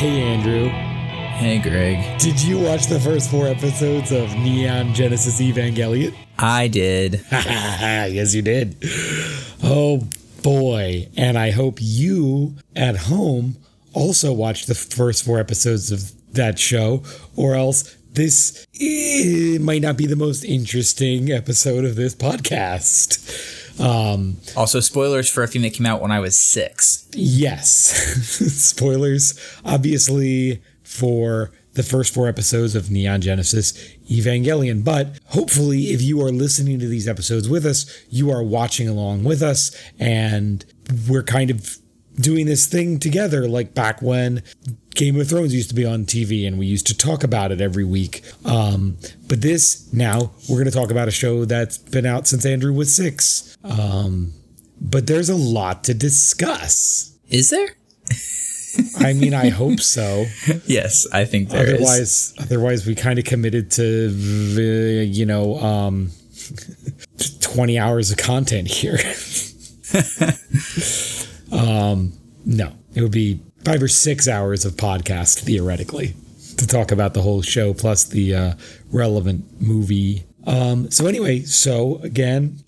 Hey, Andrew. Hey, Greg. Did you watch the first four episodes of Neon Genesis Evangelion? I did. yes, you did. Oh, boy. And I hope you at home also watched the first four episodes of that show, or else this eh, might not be the most interesting episode of this podcast. Um, also, spoilers for a thing that came out when I was six. Yes. spoilers, obviously, for the first four episodes of Neon Genesis Evangelion. But hopefully, if you are listening to these episodes with us, you are watching along with us, and we're kind of doing this thing together, like back when Game of Thrones used to be on TV and we used to talk about it every week. Um, but this, now, we're going to talk about a show that's been out since Andrew was six. Um, but there's a lot to discuss. Is there? I mean, I hope so. yes, I think there otherwise, is. Otherwise, we kind of committed to, uh, you know, um, 20 hours of content here. um, no, it would be five or six hours of podcast theoretically to talk about the whole show plus the uh, relevant movie. Um, so anyway, so again,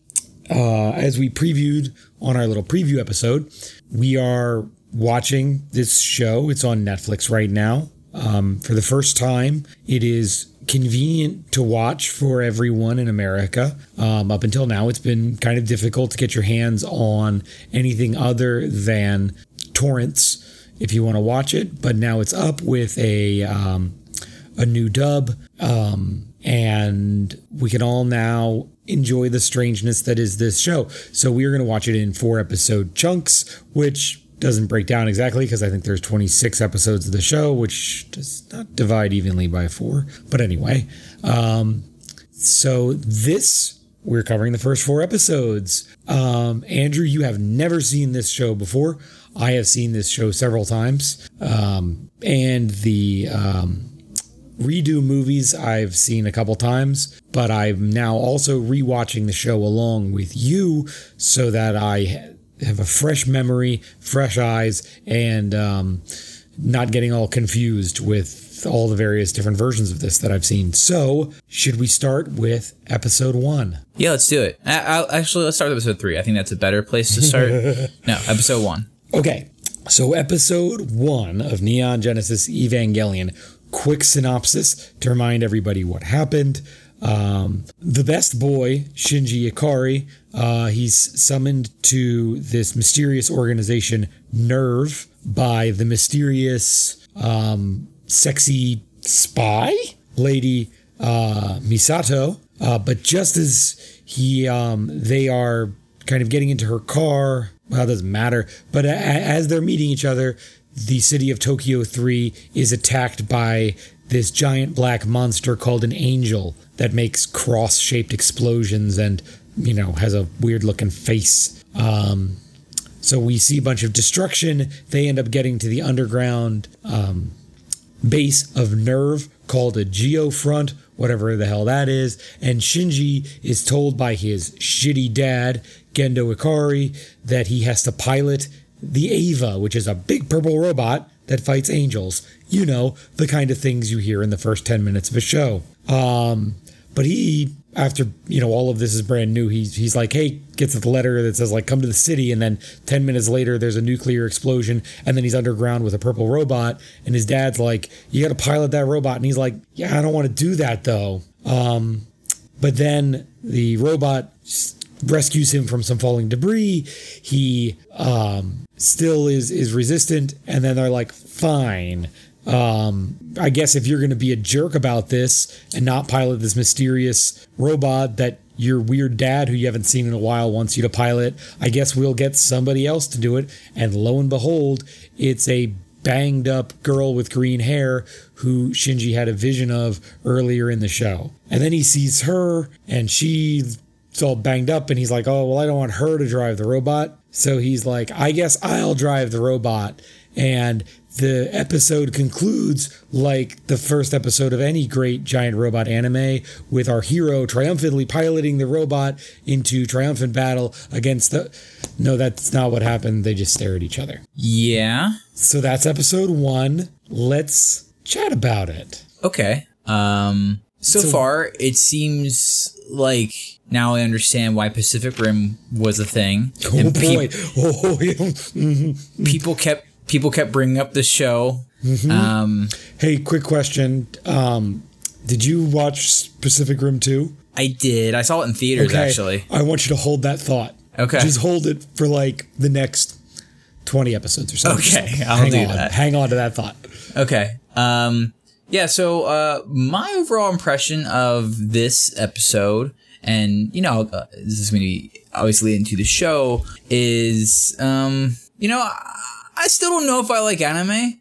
uh, as we previewed on our little preview episode, we are watching this show. It's on Netflix right now. Um, for the first time, it is convenient to watch for everyone in America. Um, up until now, it's been kind of difficult to get your hands on anything other than torrents if you want to watch it. But now it's up with a um, a new dub, um, and we can all now enjoy the strangeness that is this show. So we are going to watch it in four episode chunks, which doesn't break down exactly because I think there's 26 episodes of the show, which does not divide evenly by four. But anyway, um, so this we're covering the first four episodes. Um, Andrew, you have never seen this show before. I have seen this show several times, um, and the um, redo movies I've seen a couple times, but I'm now also rewatching the show along with you so that I have a fresh memory, fresh eyes, and um, not getting all confused with all the various different versions of this that I've seen. So, should we start with episode one? Yeah, let's do it. I'll, actually, let's start with episode three. I think that's a better place to start. no, episode one. Okay, so episode one of Neon Genesis Evangelion. Quick synopsis to remind everybody what happened. Um, the best boy, Shinji Ikari, uh, he's summoned to this mysterious organization, NERV, by the mysterious, um, sexy spy lady uh, Misato. Uh, but just as he, um, they are kind of getting into her car, well, it doesn't matter. But as they're meeting each other, the city of Tokyo 3 is attacked by this giant black monster called an angel that makes cross shaped explosions and, you know, has a weird looking face. Um, so we see a bunch of destruction. They end up getting to the underground um, base of NERV called a Geofront, whatever the hell that is. And Shinji is told by his shitty dad, Gendo Ikari, that he has to pilot the Eva, which is a big purple robot that fights angels. You know, the kind of things you hear in the first 10 minutes of a show. Um, but he, after, you know, all of this is brand new, he's, he's like, hey, gets the letter that says, like, come to the city. And then 10 minutes later, there's a nuclear explosion. And then he's underground with a purple robot. And his dad's like, you got to pilot that robot. And he's like, yeah, I don't want to do that, though. Um, but then the robot rescues him from some falling debris. He um, still is is resistant, and then they're like, "Fine, um, I guess if you're going to be a jerk about this and not pilot this mysterious robot that your weird dad, who you haven't seen in a while, wants you to pilot, I guess we'll get somebody else to do it." And lo and behold, it's a banged up girl with green hair who Shinji had a vision of earlier in the show. And then he sees her and she's all banged up and he's like, "Oh, well I don't want her to drive the robot." So he's like, "I guess I'll drive the robot." And the episode concludes like the first episode of any great giant robot anime with our hero triumphantly piloting the robot into triumphant battle against the no that's not what happened they just stare at each other yeah so that's episode one let's chat about it. Okay. Um. So, So- far, it seems like now I understand why Pacific Rim was a thing. Oh and pe- boy! oh, yeah. people kept people kept bringing up the show. Mm-hmm. Um. hey, quick question. Um, did you watch Pacific Rim two? I did. I saw it in theaters actually. I want you to hold that thought. Okay. Just hold it for like the next twenty episodes or something. Okay, I'll hang do on. that. Hang on to that thought. Okay. Um yeah, so uh my overall impression of this episode and you know, uh, this is going to be obviously into the show is um you know, I, I still don't know if I like anime.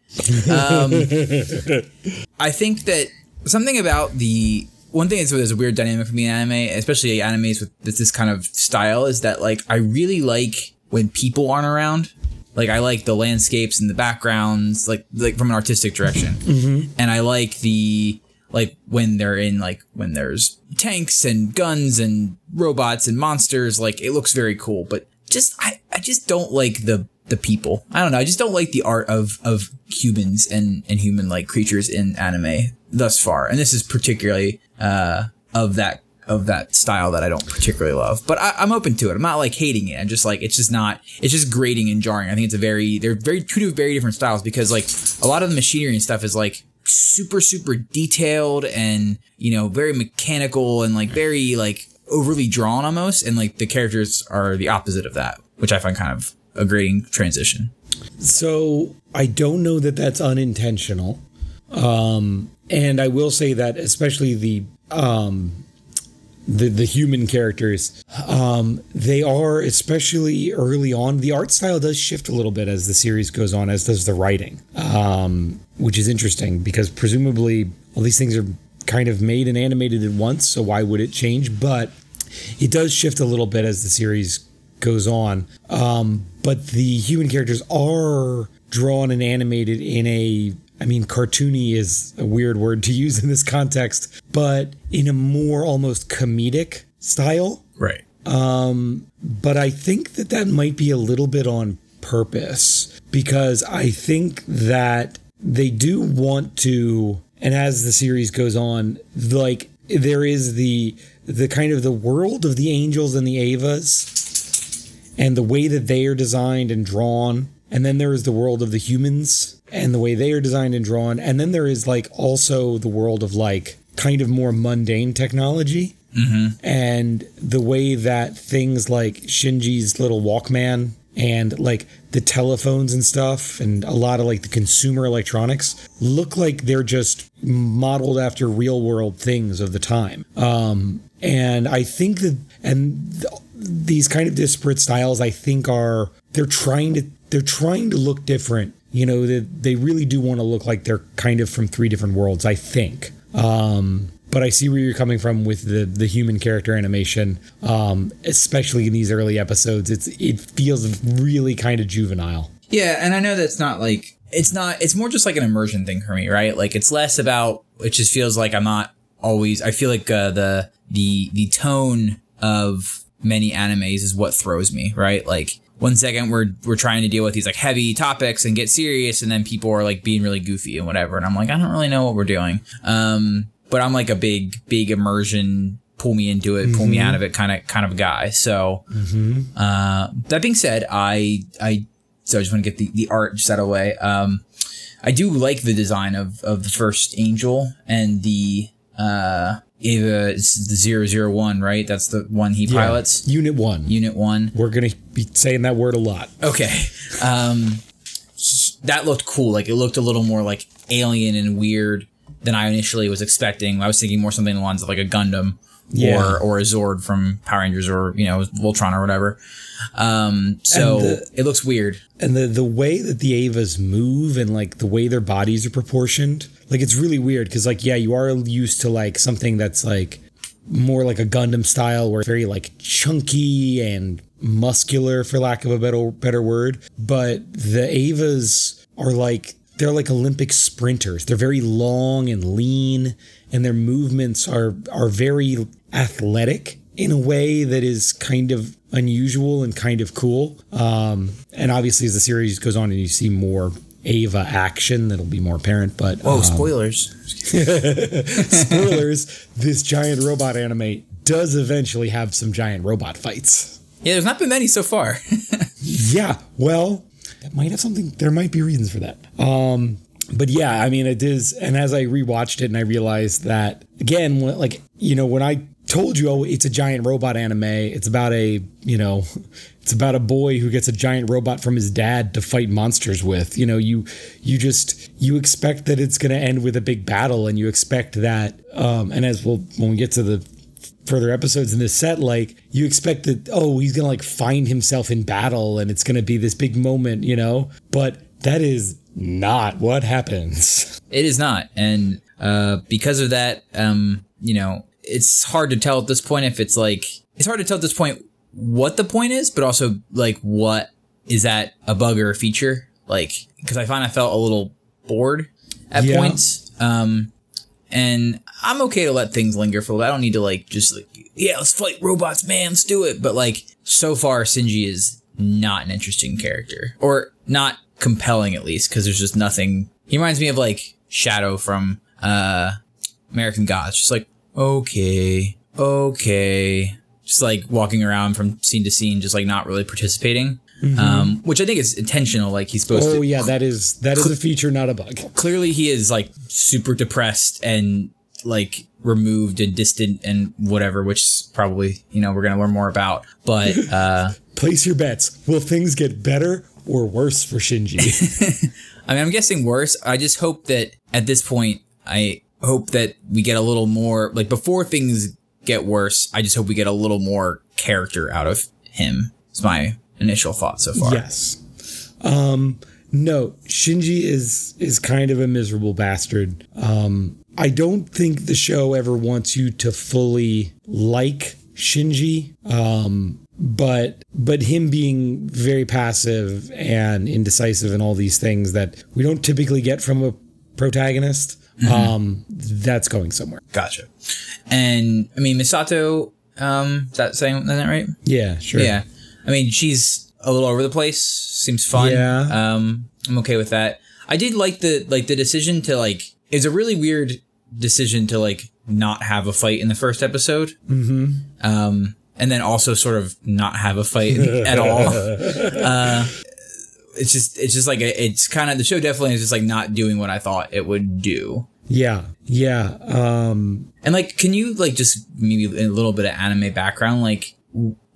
Um I think that something about the one thing that's there's a weird dynamic for me in anime, especially animes with this, this kind of style, is that like I really like when people aren't around. Like I like the landscapes and the backgrounds, like like from an artistic direction, and I like the like when they're in like when there's tanks and guns and robots and monsters. Like it looks very cool, but just I I just don't like the the people. I don't know. I just don't like the art of of humans and and human like creatures in anime thus far, and this is particularly uh of that of that style that I don't particularly love. But I, I'm open to it. I'm not like hating it. I'm just like it's just not. It's just grating and jarring. I think it's a very they're very two very different styles because like a lot of the machinery and stuff is like super super detailed and you know very mechanical and like very like overly drawn almost and like the characters are the opposite of that which i find kind of a grating transition So I don't know that that's unintentional. Um, and I will say that especially the um, the the human characters, um, they are especially early on. The art style does shift a little bit as the series goes on, as does the writing, um, which is interesting because presumably all these things are kind of made and animated at once. So why would it change? But it does shift a little bit as the series goes on. Um, but the human characters are drawn and animated in a, I mean, cartoony is a weird word to use in this context, but in a more almost comedic style. right um, But I think that that might be a little bit on purpose because I think that they do want to, and as the series goes on, like there is the the kind of the world of the angels and the Evas and the way that they are designed and drawn. And then there is the world of the humans and the way they are designed and drawn. And then there is like also the world of like kind of more mundane technology and the way that things like Shinji's little Walkman and like the telephones and stuff and a lot of like the consumer electronics look like they're just modeled after real world things of the time. Um, and I think that and th- these kind of disparate styles I think are they're trying to they're trying to look different. You know, they, they really do want to look like they're kind of from three different worlds, I think. Um, but I see where you're coming from with the the human character animation, um, especially in these early episodes. It's it feels really kind of juvenile. Yeah, and I know that's not like it's not it's more just like an immersion thing for me, right? Like it's less about it just feels like I'm not always I feel like uh, the the the tone of many animes is what throws me, right? Like one second we're we're trying to deal with these like heavy topics and get serious and then people are like being really goofy and whatever and I'm like I don't really know what we're doing. Um but I'm like a big big immersion pull me into it, pull me out of it kind of kind of guy. So uh, that being said, I I so I just want to get the, the art set out of the way. Um, I do like the design of, of the first angel and the uh Eva it's the zero zero one, right? That's the one he pilots. Unit one. Unit one. We're gonna be saying that word a lot. Okay. Um that looked cool. Like it looked a little more like alien and weird than I initially was expecting. I was thinking more something along the lines of like a Gundam Yeah. or or a Zord from Power Rangers or you know Voltron or whatever. Um so the- it looks weird. and the the way that the Evas move and like the way their bodies are proportioned, like it's really weird because like yeah, you are used to like something that's like more like a Gundam style, where it's very like chunky and muscular, for lack of a better better word. But the Evas are like they're like Olympic sprinters. They're very long and lean, and their movements are are very athletic in a way that is kind of unusual and kind of cool. Um, and obviously, as the series goes on and you see more Eva action that'll be more apparent. But Oh, um, spoilers. spoilers: this giant robot anime does eventually have some giant robot fights. Yeah, there's not been many so far. Yeah, well, that might have something. There might be reasons for that. Um, but yeah, I mean, it is. And as I rewatched it, and I realized that again, like you know, when I told you, oh, it's a giant robot anime. It's about a you know, it's about a boy who gets a giant robot from his dad to fight monsters with. You know, you you just you expect that it's going to end with a big battle, and you expect that. Um, and as we'll when we get to the further episodes in this set, like you expect that, oh, he's gonna like find himself in battle and it's gonna be this big moment, you know? But that is not what happens. It is not, and uh, because of that, um, you know, it's hard to tell at this point if it's like it's hard to tell at this point what the point is, but also like what is that a bug or a feature? Like because I find I felt a little bored at Yeah. points, um, and I'm okay to let things linger for a little. bit. I don't need to like just like yeah, let's fight robots, man, let's do it. But like so far, Shinji is not an interesting character, or not compelling at least, because there's just nothing. He reminds me of like Shadow from uh American Gods, just like okay, okay, just like walking around from scene to scene, just like not really participating. Um, which I think is intentional. Like he's supposed Oh to yeah, that is that is a feature, not a bug. clearly he is like super depressed and like removed and distant and whatever which probably you know we're gonna learn more about but uh Place your bets. Will things get better or worse for Shinji? i mean i'm guessing worse i just hope that at this point i hope that we get a little more like before things get worse i just hope we get a little more character out of him it's my initial thought so far yes. Um, no, Shinji is is kind of a miserable bastard. Um, I don't think the show ever wants you to fully like Shinji. Um, but but him being very passive and indecisive and all these things that we don't typically get from a protagonist, um, that's going somewhere. gotcha and i mean misato um is that saying isn't that right Yeah, sure. Yeah. I mean, she's a little over the place. Seems fun. Yeah. Um, I'm okay with that. I did like the like the decision to like it's a really weird decision to like not have a fight in the first episode. Mm-hmm. Um, and then also sort of not have a fight at all. Uh, it's just it's just like a, it's kind of the show definitely is just like not doing what I thought it would do. Yeah, yeah. Um, And like, can you like just maybe a little bit of anime background, like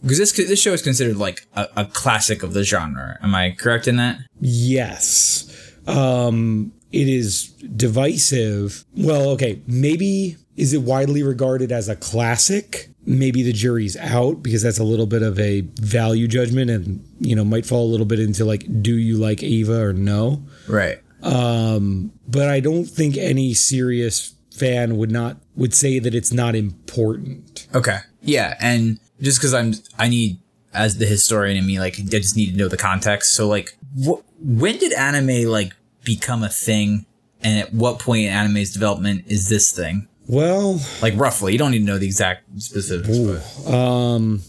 because this this show is considered like a, a classic of the genre. Am I correct in that? Yes. Um, it is divisive. Well, okay, maybe is it widely regarded as a classic? Maybe the jury's out because that's a little bit of a value judgment and, you know, might fall a little bit into like, do you like Eva or no? Right. Um, but I don't think any serious fan would not would say that it's not important. Okay. Yeah, and just because I'm, I need as the historian in me, like I just need to know the context. So like, wh- when did anime like become a thing, and at what point in anime's development is this thing? Well, Like roughly, you don't need to know the exact specifics. but- um,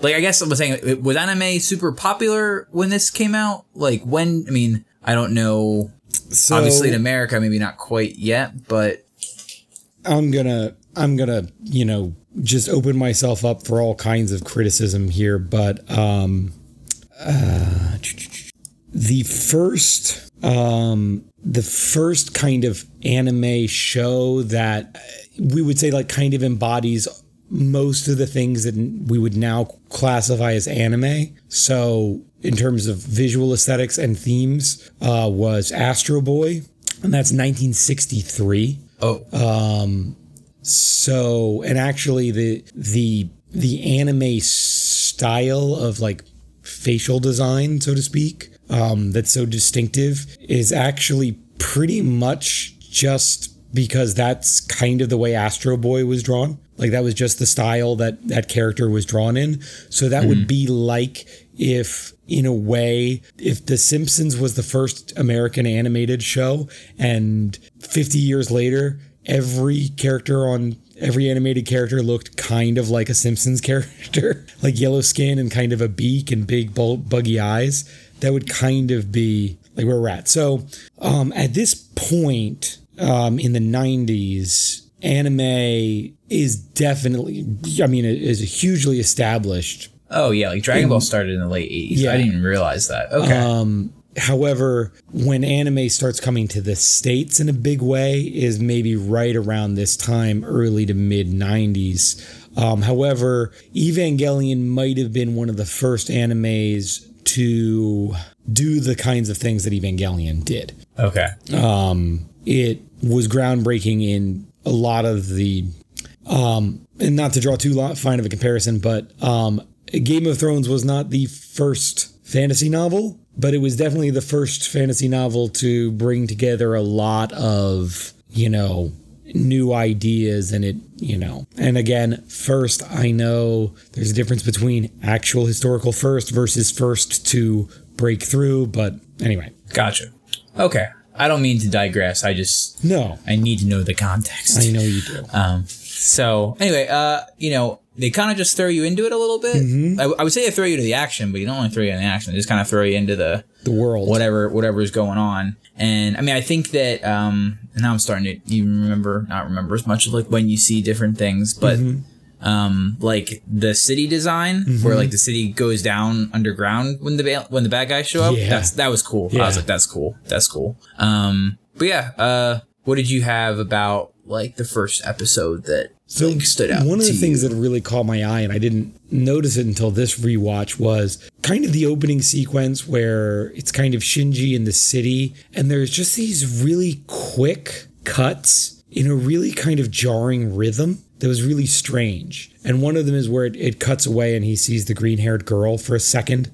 like I guess I was saying, was anime super popular when this came out? Like when? I mean, I don't know. so Obviously, in America, maybe not quite yet, but I'm gonna I'm gonna you know just open myself up for all kinds of criticism here, but um, uh, the first um the first kind of anime show that we would say like kind of embodies most of the things that we would now classify as anime. So in terms of visual aesthetics and themes, uh, was Astro Boy, and that's 1963. oh, So, and actually, the the the anime style of like facial design, so to speak, um, that's so distinctive is actually pretty much just because that's kind of the way Astro Boy was drawn. Like that was just the style that that character was drawn in. So that would be like if in a way if the simpsons was the first american animated show and 50 years later every character on every animated character looked kind of like a simpsons character like yellow skin and kind of a beak and big bul- buggy eyes that would kind of be like where we're at. So um, at this point um, in the 90s, anime is definitely, I mean, it is hugely established. Oh yeah, like Dragon Ball started in the late eighties. Yeah. I didn't even realize that. Okay. Um, however, when anime starts coming to the States in a big way is maybe right around this time, early to mid 90s. Um, however, Evangelion might have been one of the first animes to do the kinds of things that Evangelion did. okay. Um, it was groundbreaking in a lot of the, um, and not to draw too fine of a comparison, but um, Game of Thrones was not the first fantasy novel, but it was definitely the first fantasy novel to bring together a lot of, you know, new ideas and it, you know, and again, first, I know there's a difference between actual historical first versus first to break through, but anyway, Gotcha. Okay. I don't mean to digress. I just no, I need to know the context. I know you do. Um, so anyway, uh, you know, they kind of just throw you into it a little bit. Mm-hmm. I, I would say they throw you to the action, but you don't only throw you in the action. They just kind of throw you into the The world. whatever whatever is going on. And I mean, I think that um, now I'm starting to even remember, not remember as much of like when you see different things, but Mm-hmm. um, like the city design where like the city goes down underground when the ba- when the bad guys show up. Yeah. That's that was cool. I was like, that's cool. That's cool. Um, but yeah, uh, what did you have about like the first episode that So like, stood out? One of the things you? that really caught my eye, and I didn't notice it until this rewatch, was kind of the opening sequence where it's kind of Shinji in the city, and there's just these really quick cuts in a really kind of jarring rhythm that was really strange. And one of them is where it, it cuts away and he sees the green haired girl for a 2nd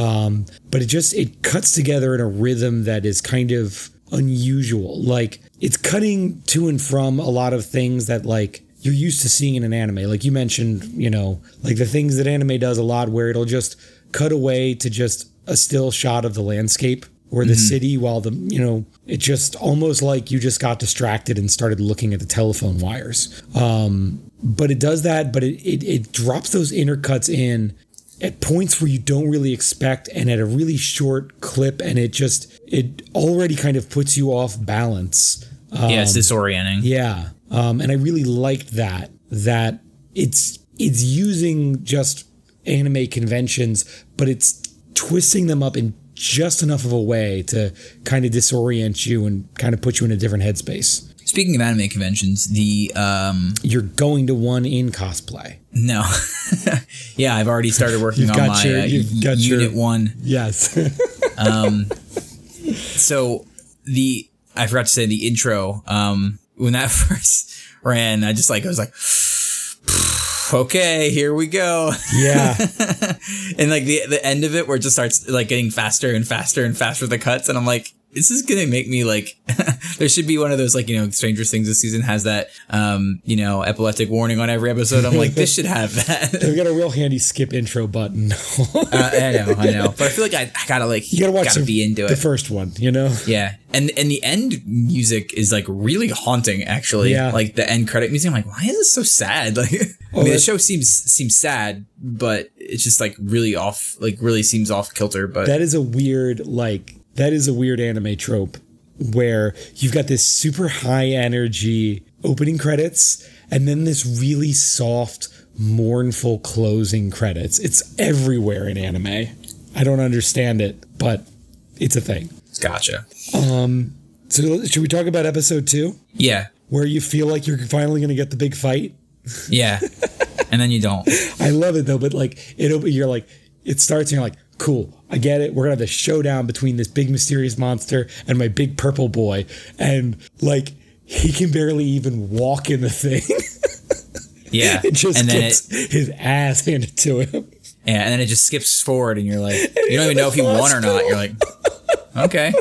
Um, but it just it cuts together in a rhythm that is kind of unusual. Like it's cutting to and from a lot of things that like you're used to seeing in an anime. Like you mentioned, you know, like the things that anime does a lot where it'll just cut away to just a still shot of the landscape or the city while the, you know, it just almost like you just got distracted and started looking at the telephone wires. Um, but it does that, but it, it, it drops those intercuts in at points where you don't really expect and at a really short clip and it just it already kind of puts you off balance yeah, it's disorienting. yeah um, and i really liked that that it's it's using just anime conventions but it's twisting them up in just enough of a way to kind of disorient you and kind of put you in a different headspace Speaking of anime conventions, the um, you're going to one in cosplay no, yeah, I've already started working You've on got my your- uh, you've got your- unit one. yes So the I forgot to say the intro. Um, when that first ran, I just like I was like, okay, here we go. yeah and like the the end of it where it just starts like getting faster and faster and faster the cuts, and I'm like. This is gonna make me like. there should be one of those like you know Stranger Things this season has that um you know epileptic warning on every episode. I'm like this should have that. they've got a real handy skip intro button uh, I know, I know, but I feel like I, I gotta like You gotta watch gotta the, be into it the first one, you know? Yeah, and and the end music is like really haunting. Actually, Yeah. like the end credit music. I'm like, why is this so sad? Like, I mean, the show seems seems sad, but it's just like really off. Like, really seems off kilter. But That is a weird, like, that is a weird anime trope where you've got this super high energy opening credits and then this really soft, mournful closing credits. It's everywhere in anime. I don't understand it, but it's a thing. gotcha. Um, so, should we talk about episode two, Yeah, where you feel like you're finally going to get the big fight? yeah, and then you don't. I love it though, but like it you're like it starts and you're like, cool, I get it. We're gonna have the showdown between this big mysterious monster and my big purple boy, and like he can barely even walk in the thing. Yeah, it just and then gets it his ass handed to him. yeah, and then it just skips forward, and you're like, you don't even know if he won or not. You're like, okay,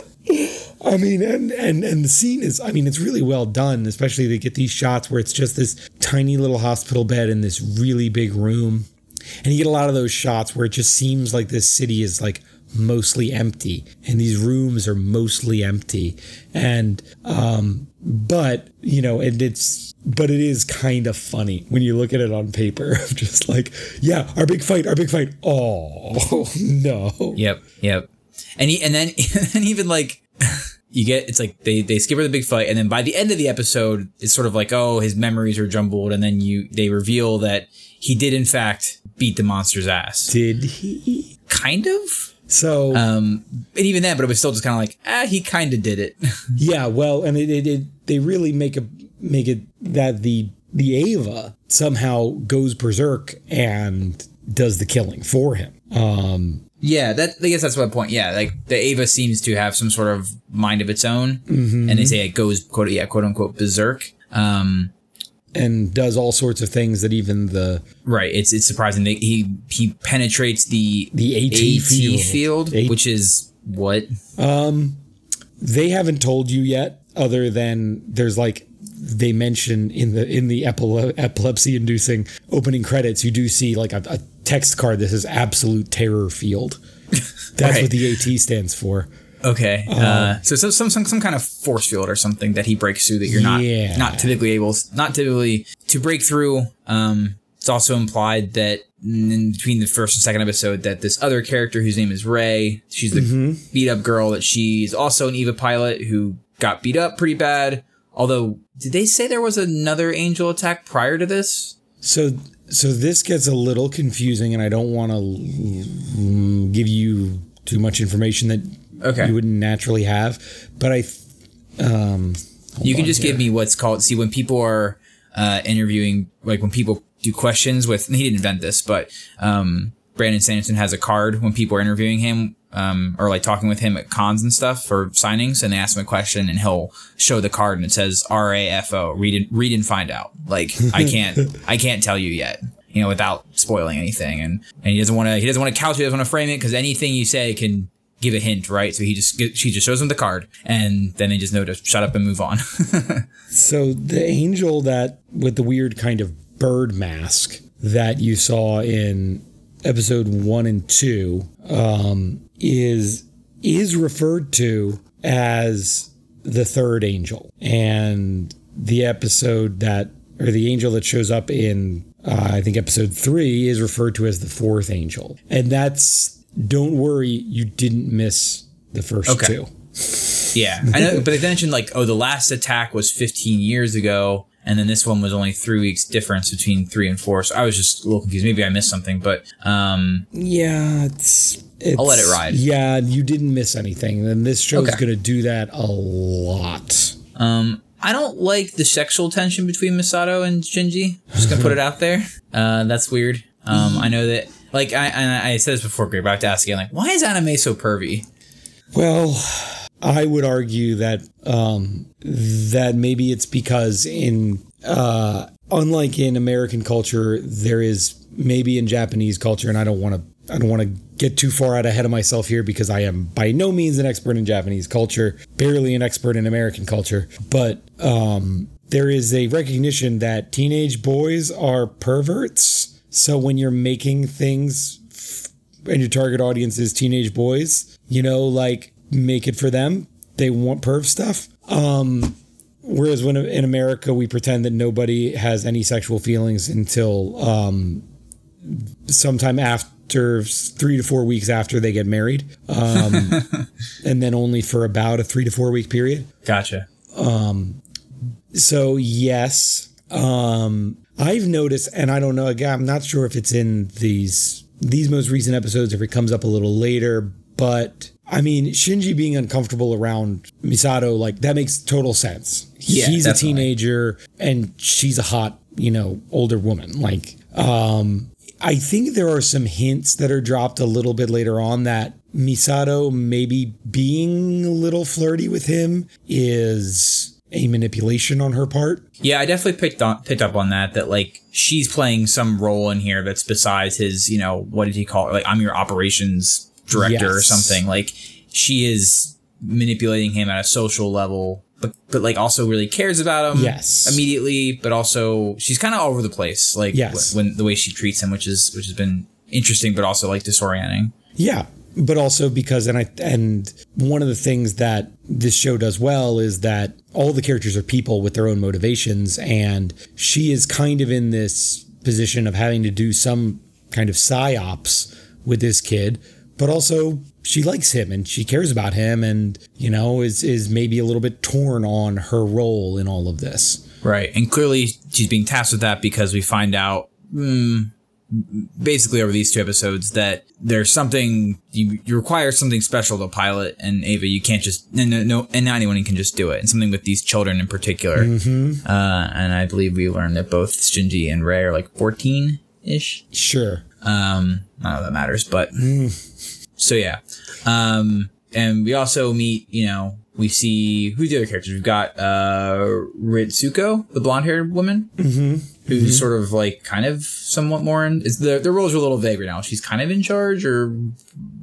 I mean, and and and the scene is, I mean, it's really well done. Especially they get these shots where it's just this tiny little hospital bed in this really big room, and you get a lot of those shots where it just seems like this city is like mostly empty, and these rooms are mostly empty, and um, but you know, and it's but it is kind of funny when you look at it on paper. just like, yeah, our big fight, our big fight. Oh no, yep, yep. and he, and then and even like you get it's like they they skip over the big fight, and then by the end of the episode, it's sort of like oh his memories are jumbled, and then you they reveal that he did in fact beat the monster's ass. Did he? Kind of. So Um, and even then, but it was still just kind of like ah he kind of did it. yeah, well, and it, it, it they really make a make it that the the Eva somehow goes berserk and does the killing for him. Um, Yeah, that I guess that's my point. Yeah, like the Eva seems to have some sort of mind of its own, and they say it goes quote yeah quote unquote berserk. Um, and does all sorts of things that even the right. It's it's surprising that he he penetrates the the AT, field, field, A- which is what um they haven't told you yet other than there's like they mention in the in the epile- epilepsy inducing opening credits you do see like a, a text card that says absolute terror field that's Right. what the at stands for okay. uh, so some, some some some kind of force field or something that he breaks through that you're not Yeah. not typically able not typically to break through. Um, it's also implied that in between the first and second episode that this other character whose name is Rei, she's the beat up girl that she's also an Eva pilot who got beat up pretty bad. Although, did they say there was another angel attack prior to this? so so this gets a little confusing and i don't want to give you too much information that Okay. you wouldn't naturally have but i um you can just here. give me what's called see when people are uh, interviewing like when people do questions with he didn't invent this but um, brandon sanderson has a card when people are interviewing him um, or like talking with him at cons and stuff for signings and they ask him a question and he'll show the card and it says r-a-f-o read and read and find out like i can't i can't tell you yet you know without spoiling anything and and he doesn't want to he doesn't want to couch it he doesn't want to frame it because anything you say can give a hint right? So he just she just shows him the card and then they just know to shut up and move on. So the angel that with the weird kind of bird mask that you saw in episode one and two um, is is referred to as the third angel, and the episode that or the angel that shows up in uh, I think episode three is referred to as the fourth angel, and that's don't worry, you didn't miss the first Okay. two. Yeah, I know, but they mentioned like, oh, the last attack was 15 years ago, and then this one was only three weeks difference between three and four. So I was just a little confused. Maybe I missed something, but um, Yeah, it's, it's. I'll let it ride. Yeah, you didn't miss anything. And this show's Okay. going to do that a lot. um, I don't like the sexual tension between Misato and Shinji. Just gonna put it out there. Uh, that's weird. Um, I know that. Like I, I, I said this before, Greg, but I have to ask again. Like, why is anime so pervy? Well, I would argue that um, that maybe it's because in uh, unlike in American culture, there is maybe in Japanese culture, and I don't want to I don't want to get too far out ahead of myself here because I am by no means an expert in Japanese culture, barely an expert in American culture, but um, there is a recognition that teenage boys are perverts. So when you're making things and your target audience is teenage boys, you know, like make it for them. They want perv stuff. Um, whereas when in America we pretend that nobody has any sexual feelings until um, sometime after three to four weeks after they get married, um, and then only for about a three to four week period. Gotcha. So yes, um, I've noticed, and I don't know. Again, I'm not sure if it's in these these most recent episodes, if it comes up a little later. But I mean, Shinji being uncomfortable around Misato, like that makes total sense. Yeah, He's a teenager, and she's a hot, you know, older woman. Like, um, I think there are some hints that are dropped a little bit later on that Misato maybe being a little flirty with him is a manipulation on her part. Yeah, I definitely picked on picked up on that. That like she's playing some role in here that's besides his. You know, what did he call it? Like I'm your operations director or something. Like she is manipulating him at a social level, but but like also really cares about him. Yes. immediately, but also she's kind of all over the place. Like Yes. wh- when the way she treats him, which is which has been interesting, but also like disorienting. Yeah, but also because and I and one of the things that this show does well is that all the characters are people with their own motivations and she is kind of in this position of having to do some kind of psyops with this kid but also she likes him and she cares about him and you know is is maybe a little bit torn on her role in all of this Right. And clearly she's being tasked with that because we find out mm, basically over these two episodes that there's something you, you require something special to pilot. And Eva you can't just and no, no and not anyone can just do it. And something with these children in particular. Uh, and I believe we learned that both Shinji and Rei are like 14 ish sure. Um I don't know if that matters but so yeah. Um and we also meet you know we see who's the other characters? We've got uh Ritsuko the blonde haired woman who's sort of like kind of somewhat more in is the the roles are a little vague right now. She's kind of in charge or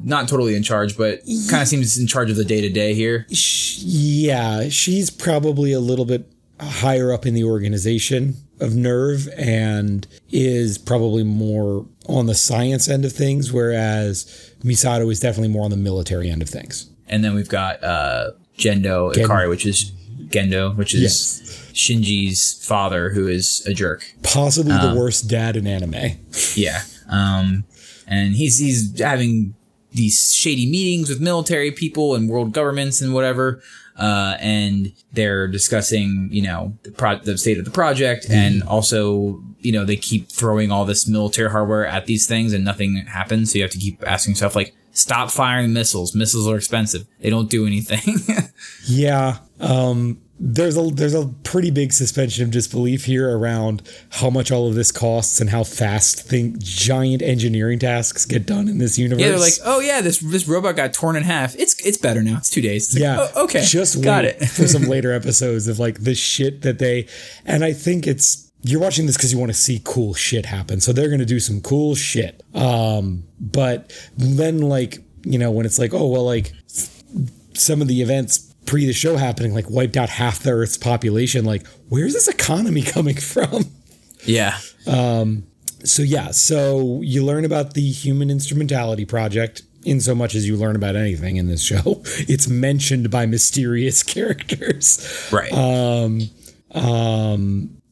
not totally in charge, but kind of seems in charge of the day to day here. Yeah she's probably a little bit higher up in the organization of NERV and is probably more on the science end of things whereas misato is definitely more on the military end of things And then we've got uh Gendo Ikari, which is Gendo, which is Yes. Shinji's father, who is a jerk. possibly the worst dad in anime Yeah. Um and he's he's having these shady meetings with military people and world governments and whatever. Uh, and they're discussing, you know, the, pro- the state of the project, and also, you know, they keep throwing all this military hardware at these things, and nothing happens. So you have to keep asking yourself, like, stop firing missiles. Missiles are expensive. They don't do anything. Yeah. Um, there's a there's a pretty big suspension of disbelief here around how much all of this costs and how fast think giant engineering tasks get done in this universe. yeah, they're like, oh yeah, this this robot got torn in half. It's it's better now. It's two days. It's like, yeah, "Oh, okay, Just got wait it. for some later episodes of like the shit that they, and I think it's you're watching this because you want to see cool shit happen. So they're gonna do some cool shit. Um, but then like you know when it's like oh well like some of the events pre the show happening like wiped out half the Earth's population. Like where's this economy coming from? yeah, um, So yeah, so you learn about the Human Instrumentality Project in so much as you learn about anything in this show. It's mentioned by mysterious characters. right. Um, um,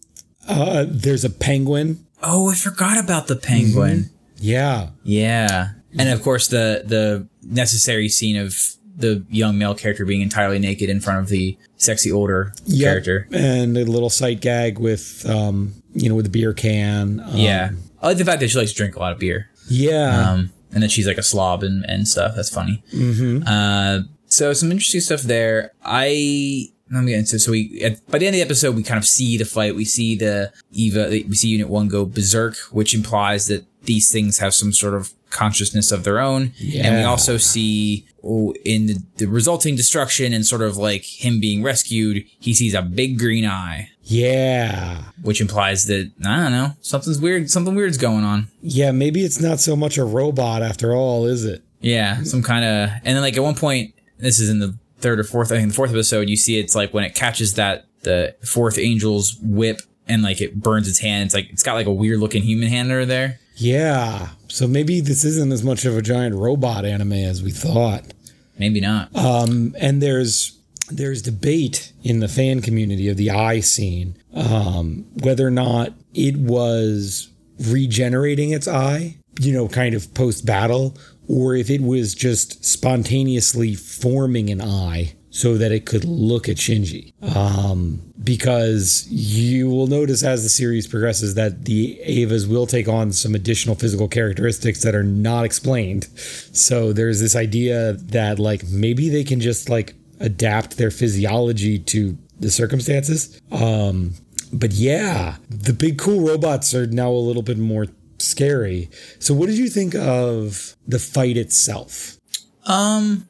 uh, there's a penguin. oh, I forgot about the penguin. Mm-hmm. Yeah. Yeah, and of course the the necessary scene of the young male character being entirely naked in front of the sexy older Yep. character. And a little sight gag with um, you know, with the beer can. Um, Yeah, I like the fact that she likes to drink a lot of beer. Yeah. um, and that she's like a slob and, and stuff. That's funny. Mm-hmm. Uh, so some interesting stuff there. I I'm getting so we at, by the end of the episode we kind of see the fight. We see the Eva. We see Unit One go berserk, which implies that these things have some sort of consciousness of their own. Yeah. And we also see oh, in the, the resulting destruction and sort of like him being rescued, he sees a big green eye. yeah. Which implies that I don't know something's weird. Something weird's going on. Yeah, maybe it's not so much a robot after all, is it? Yeah, some kind of, and then like at one point, this is in the third or fourth, I think the fourth episode, you see it's like when it catches that the fourth angel's whip and like it burns its hand. It's like it's got like a weird looking human hand under there. Yeah. So maybe this isn't as much of a giant robot anime as we thought. Maybe not. Um, and there's there's debate in the fan community of the eye scene um, whether or not it was regenerating its eye, you know, kind of post battle, or if it was just spontaneously forming an eye so that it could look at Shinji. Um, because you will notice as the series progresses that the Evas will take on some additional physical characteristics that are not explained. So there's this idea that like maybe they can just like adapt their physiology to the circumstances. Um, but yeah, the big cool robots are now a little bit more scary. So what did you think of the fight itself? Um,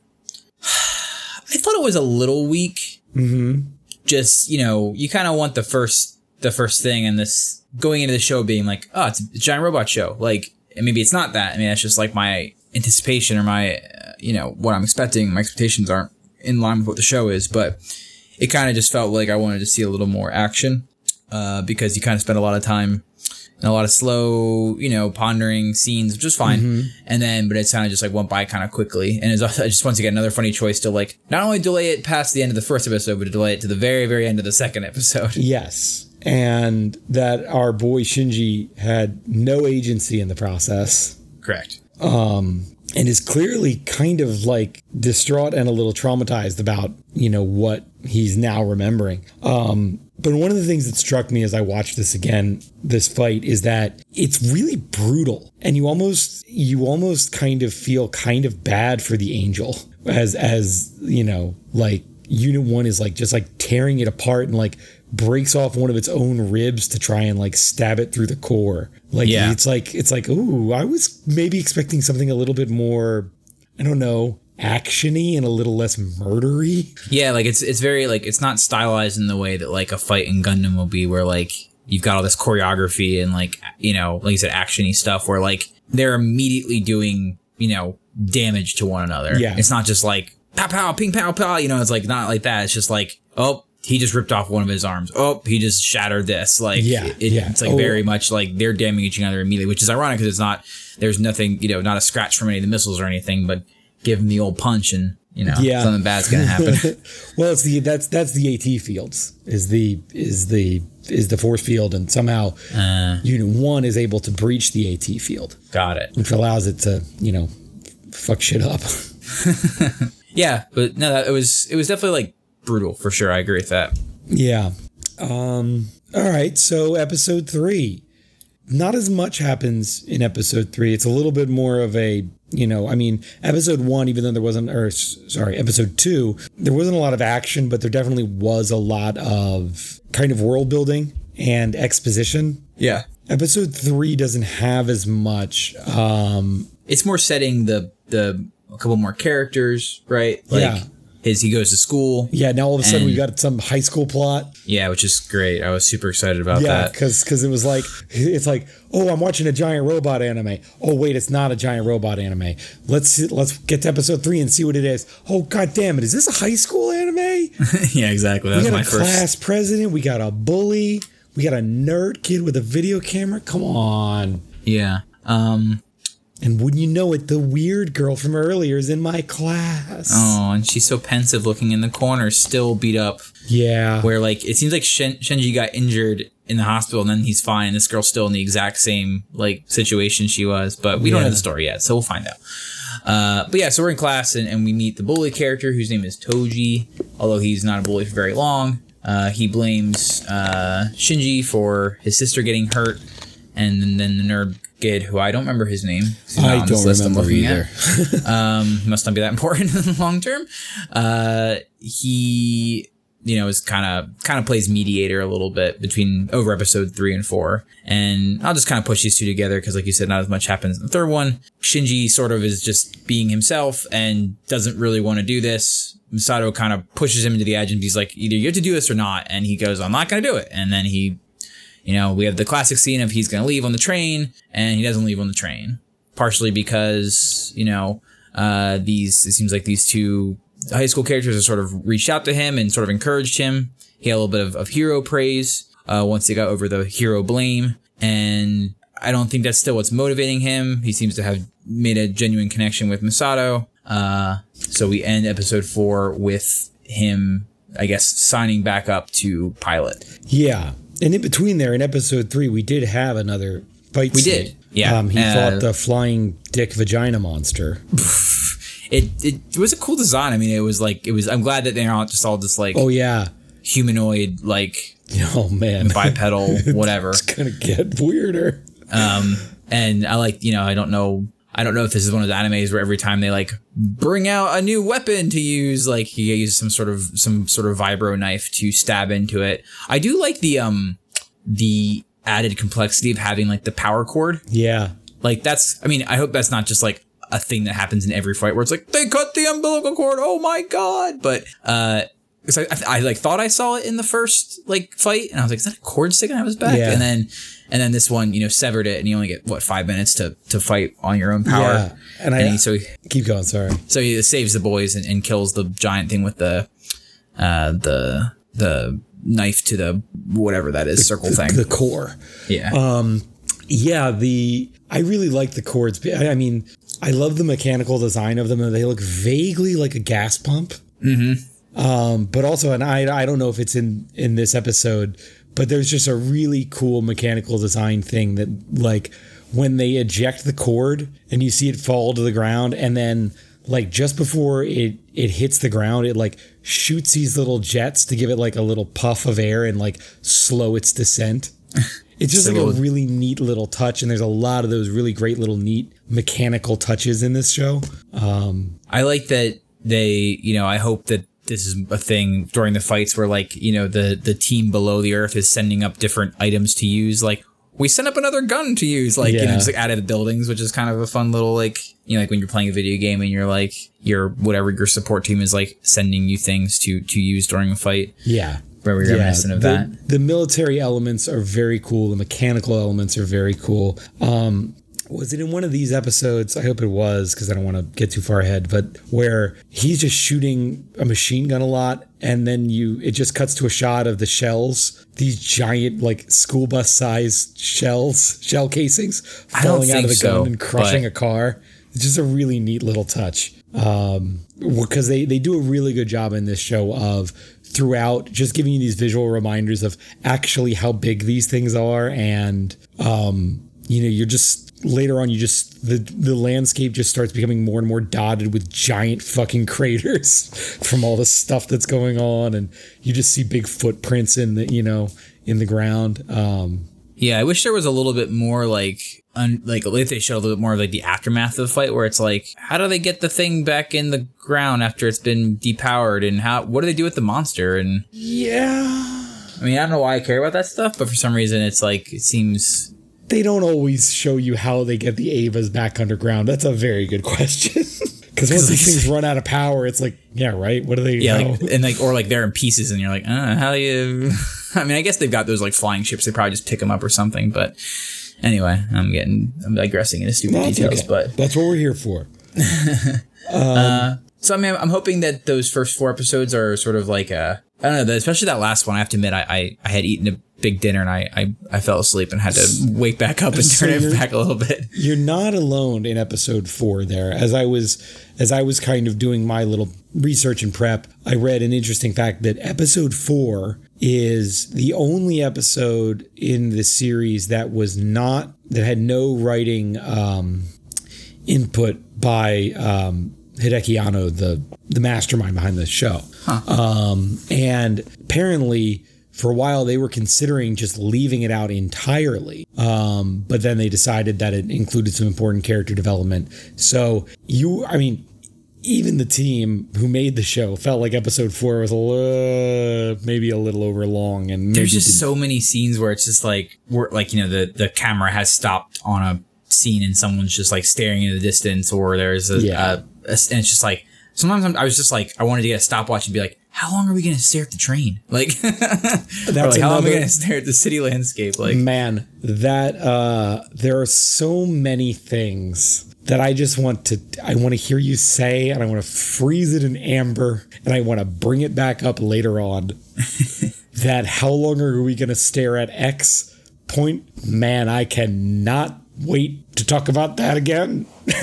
I thought it was a little weak. Mm-hmm. Just you know, you kind of want the first the first thing in this going into the show being like, oh, it's a giant robot show. Like, and maybe it's not that. I mean, that's just like my anticipation or my uh, you know what I'm expecting. My expectations aren't in line with what the show is, but it kind of just felt like I wanted to see a little more action uh, because you kind of spend a lot of time and a lot of slow, you know, pondering scenes, which is fine. And then, but it kind of just like went by kind of quickly. And it's also, I just once again another funny choice to like not only delay it past the end of the first episode, but to delay it to the very, very end of the second episode. Yes. And that our boy Shinji had no agency in the process. Correct. Um, and is clearly kind of like distraught and a little traumatized about you know what he's now remembering. Um, but one of the things that struck me as I watched this again, this fight, is that it's really brutal, and you almost you almost kind of feel kind of bad for the angel as as you know like unit one is like just like tearing it apart and like breaks off one of its own ribs to try and like stab it through the core. Like Yeah. it's like it's like ooh, I was maybe expecting something a little bit more I don't know, actiony and a little less murdery. Yeah, like it's it's very like it's not stylized in the way that like a fight in Gundam will be, where like you've got all this choreography and like you know, like you said, actiony stuff, where like they're immediately doing you know damage to one another. Yeah. it's not just like pow pow ping pow pow. You know, it's like not like that. It's just like oh. He just ripped off one of his arms. Oh, he just shattered this. Like, Yeah, it, yeah. it's like Oh. very much like they're damaging each other immediately, which is ironic because it's not. There's nothing, you know, not a scratch from any of the missiles or anything, but give him the old punch and you know Yeah. something bad's gonna happen. well, it's the that's that's the AT fields is the is the is the force field, and somehow Uh. Unit One is able to breach the AT field, Got it. which allows it to you know fuck shit up. Yeah, but no, that, it was it was definitely like brutal for sure. I agree with that. yeah. Um. All right. So episode three. Not as much happens in episode three. It's a little bit more of a, you know, I mean, episode one, even though there wasn't, or sorry, episode two, there wasn't a lot of action, but there definitely was a lot of kind of world building and exposition. Yeah, Episode three doesn't have as much. Um, it's more setting the the a couple more characters, right? Like Yeah. His he goes to school. yeah, now all of a sudden we got some high school plot. Yeah, which is great. I was super excited about Yeah, that. because because it was like it's like oh I'm watching a giant robot anime. Oh wait, it's not a giant robot anime. Let's let's get to episode three and see what it is. Oh god damn it, is this a high school anime? yeah, exactly. That We was got my a first. class president. We got a bully. We got a nerd kid with a video camera. Come on. Yeah. Um. And wouldn't you know it, the weird girl from earlier is in my class. Oh, and she's so pensive, looking in the corner, still beat up. Yeah. Where like it seems like Shen- Shinji got injured in the hospital, and then he's fine. This girl's still in the exact same like situation she was, but we don't know the story yet, so we'll find out. Uh, but yeah, so we're in class, and, and we meet the bully character whose name is Toji. Although he's not a bully for very long, uh, he blames uh, Shinji for his sister getting hurt, and then, then the nerd kid who I don't remember his name. I don't remember either. um, must not be that important in the long term. Uh, he, you know, is kind of kind of plays mediator a little bit between over episode three and four, and I'll just kind of push these two together because, like you said, not as much happens in the third one. Shinji sort of is just being himself and doesn't really want to do this. Misato kind of pushes him into the edge and he's like, either you have to do this or not, and he goes, I'm not going to do it, and then he. You know, we have the classic scene of he's going to leave on the train and he doesn't leave on the train. Partially because you know uh, these it seems like these two high school characters have sort of reached out to him and sort of encouraged him. He had a little bit of, of hero praise uh, once he got over the hero blame. And i don't think that's still what's motivating him. He seems to have made a genuine connection with misato. Uh, so we end episode four with him i guess signing back up to pilot. Yeah. And in between there, in episode three, we did have another fight. We scene. did, yeah. Um, he Uh, fought the flying dick vagina monster. it, it was a cool design i mean it was like it was i'm glad that they're not just all just like Oh yeah. humanoid like Oh man. bipedal whatever it's gonna get weirder. um and i like you know i don't know i don't know if this is one of the animes where every time they like bring out a new weapon to use like he uses some sort of some sort of vibro knife to stab into it. I do like the um the added complexity of having like the power cord. Yeah. like that's i mean i hope that's not just like a thing that happens in every fight where it's like they cut the umbilical cord. Oh my god. But uh because I, I, I like thought I saw it in the first like fight, and I was like, "Is that a cord sticking out of his back?" Yeah. And then, and then this one, you know, severed it, and you only get what five minutes to to fight on your own power. Yeah. And I he, so he, keep going. Sorry. so he saves the boys and, and kills the giant thing with the uh the the knife to the whatever that is circle thing. The core. yeah. Um, yeah, the I really like the cords. I I mean, I love the mechanical design of them, and they look vaguely like a gas pump. Mm-hmm. Um, but also, and I I don't know if it's in in this episode, but there's just a really cool mechanical design thing that like when they eject the cord and you see it fall to the ground and then like just before it it hits the ground it like shoots these little jets to give it like a little puff of air and like slow its descent. It's just So like a really neat little touch and there's a lot of those really great little neat mechanical touches in this show. Um I like that they, you know, I hope that this is a thing during the fights where like, you know, the the team below the earth is sending up different items to use. Like we sent up another gun to use like you know just like out of the buildings which is kind of a fun little like you know like when you're playing a video game and you're like your whatever your support team is like sending you things to to use during a fight. Yeah. Very reminiscent of the, that The military elements are very cool. The mechanical elements are very cool. Um, was it in one of these episodes? I hope it was because I don't want to get too far ahead. But where he's just shooting a machine gun a lot, and then you it just cuts to a shot of the shells, these giant like school bus size shells, shell casings falling out of the so, gun and crushing but- a car. It's just a really neat little touch. Um, because they they do a really good job in this show of throughout just giving you these visual reminders of actually how big these things are and um you know you're just later on you just the the landscape just starts becoming more and more dotted with giant fucking craters from all the stuff that's going on. And you just see big footprints in the you know in the ground. Um Yeah, I wish there was a little bit more like un, like if they showed a little bit more of like the aftermath of the fight where it's like how do they get the thing back in the ground after it's been depowered? And how what do they do with the monster? And yeah. I mean I don't know why I care about that stuff but for some reason it's like it seems they don't always show you how they get the Evas back underground. That's a very good question. Because once these things run out of power, it's like, yeah, right. What do they? yeah like, and like or like they're in pieces and you're like uh, how do you I mean I guess they've got those like flying ships they probably just pick them up or something but anyway I'm getting I'm digressing into stupid That's details okay. but that's what we're here for. So I mean, I'm hoping that those first four episodes are sort of like uh, I don't know, especially that last one. I have to admit, I I, I had eaten a big dinner and I, I I fell asleep and had to wake back up and So turn it back a little bit. You're not alone in episode four. There, as I was, as I was kind of doing my little research and prep, I read an interesting fact that episode four is the only episode in the series that was not that had no writing um, input by um, Hideaki Anno, the the mastermind behind the show. Um, and apparently, for a while, they were considering just leaving it out entirely. Um, but then they decided that it included some important character development. So you, I mean. Even the team who made the show felt like episode four was a little, maybe a little over long, and There's just so many scenes where it's just like we're like you know the the camera has stopped on a scene and someone's just like staring in the distance or there's a, Yeah. a- a- and it's just like sometimes I'm, I was just like I wanted to get a stopwatch and be like how long are we gonna stare at the train? Like That's like how long are we gonna stare at the city landscape? Like man that uh there are so many things that i just want to i want to hear you say and i want to freeze it in amber and i want to bring it back up later on. That how long are we going to stare at x point? Man i cannot wait to talk about that again.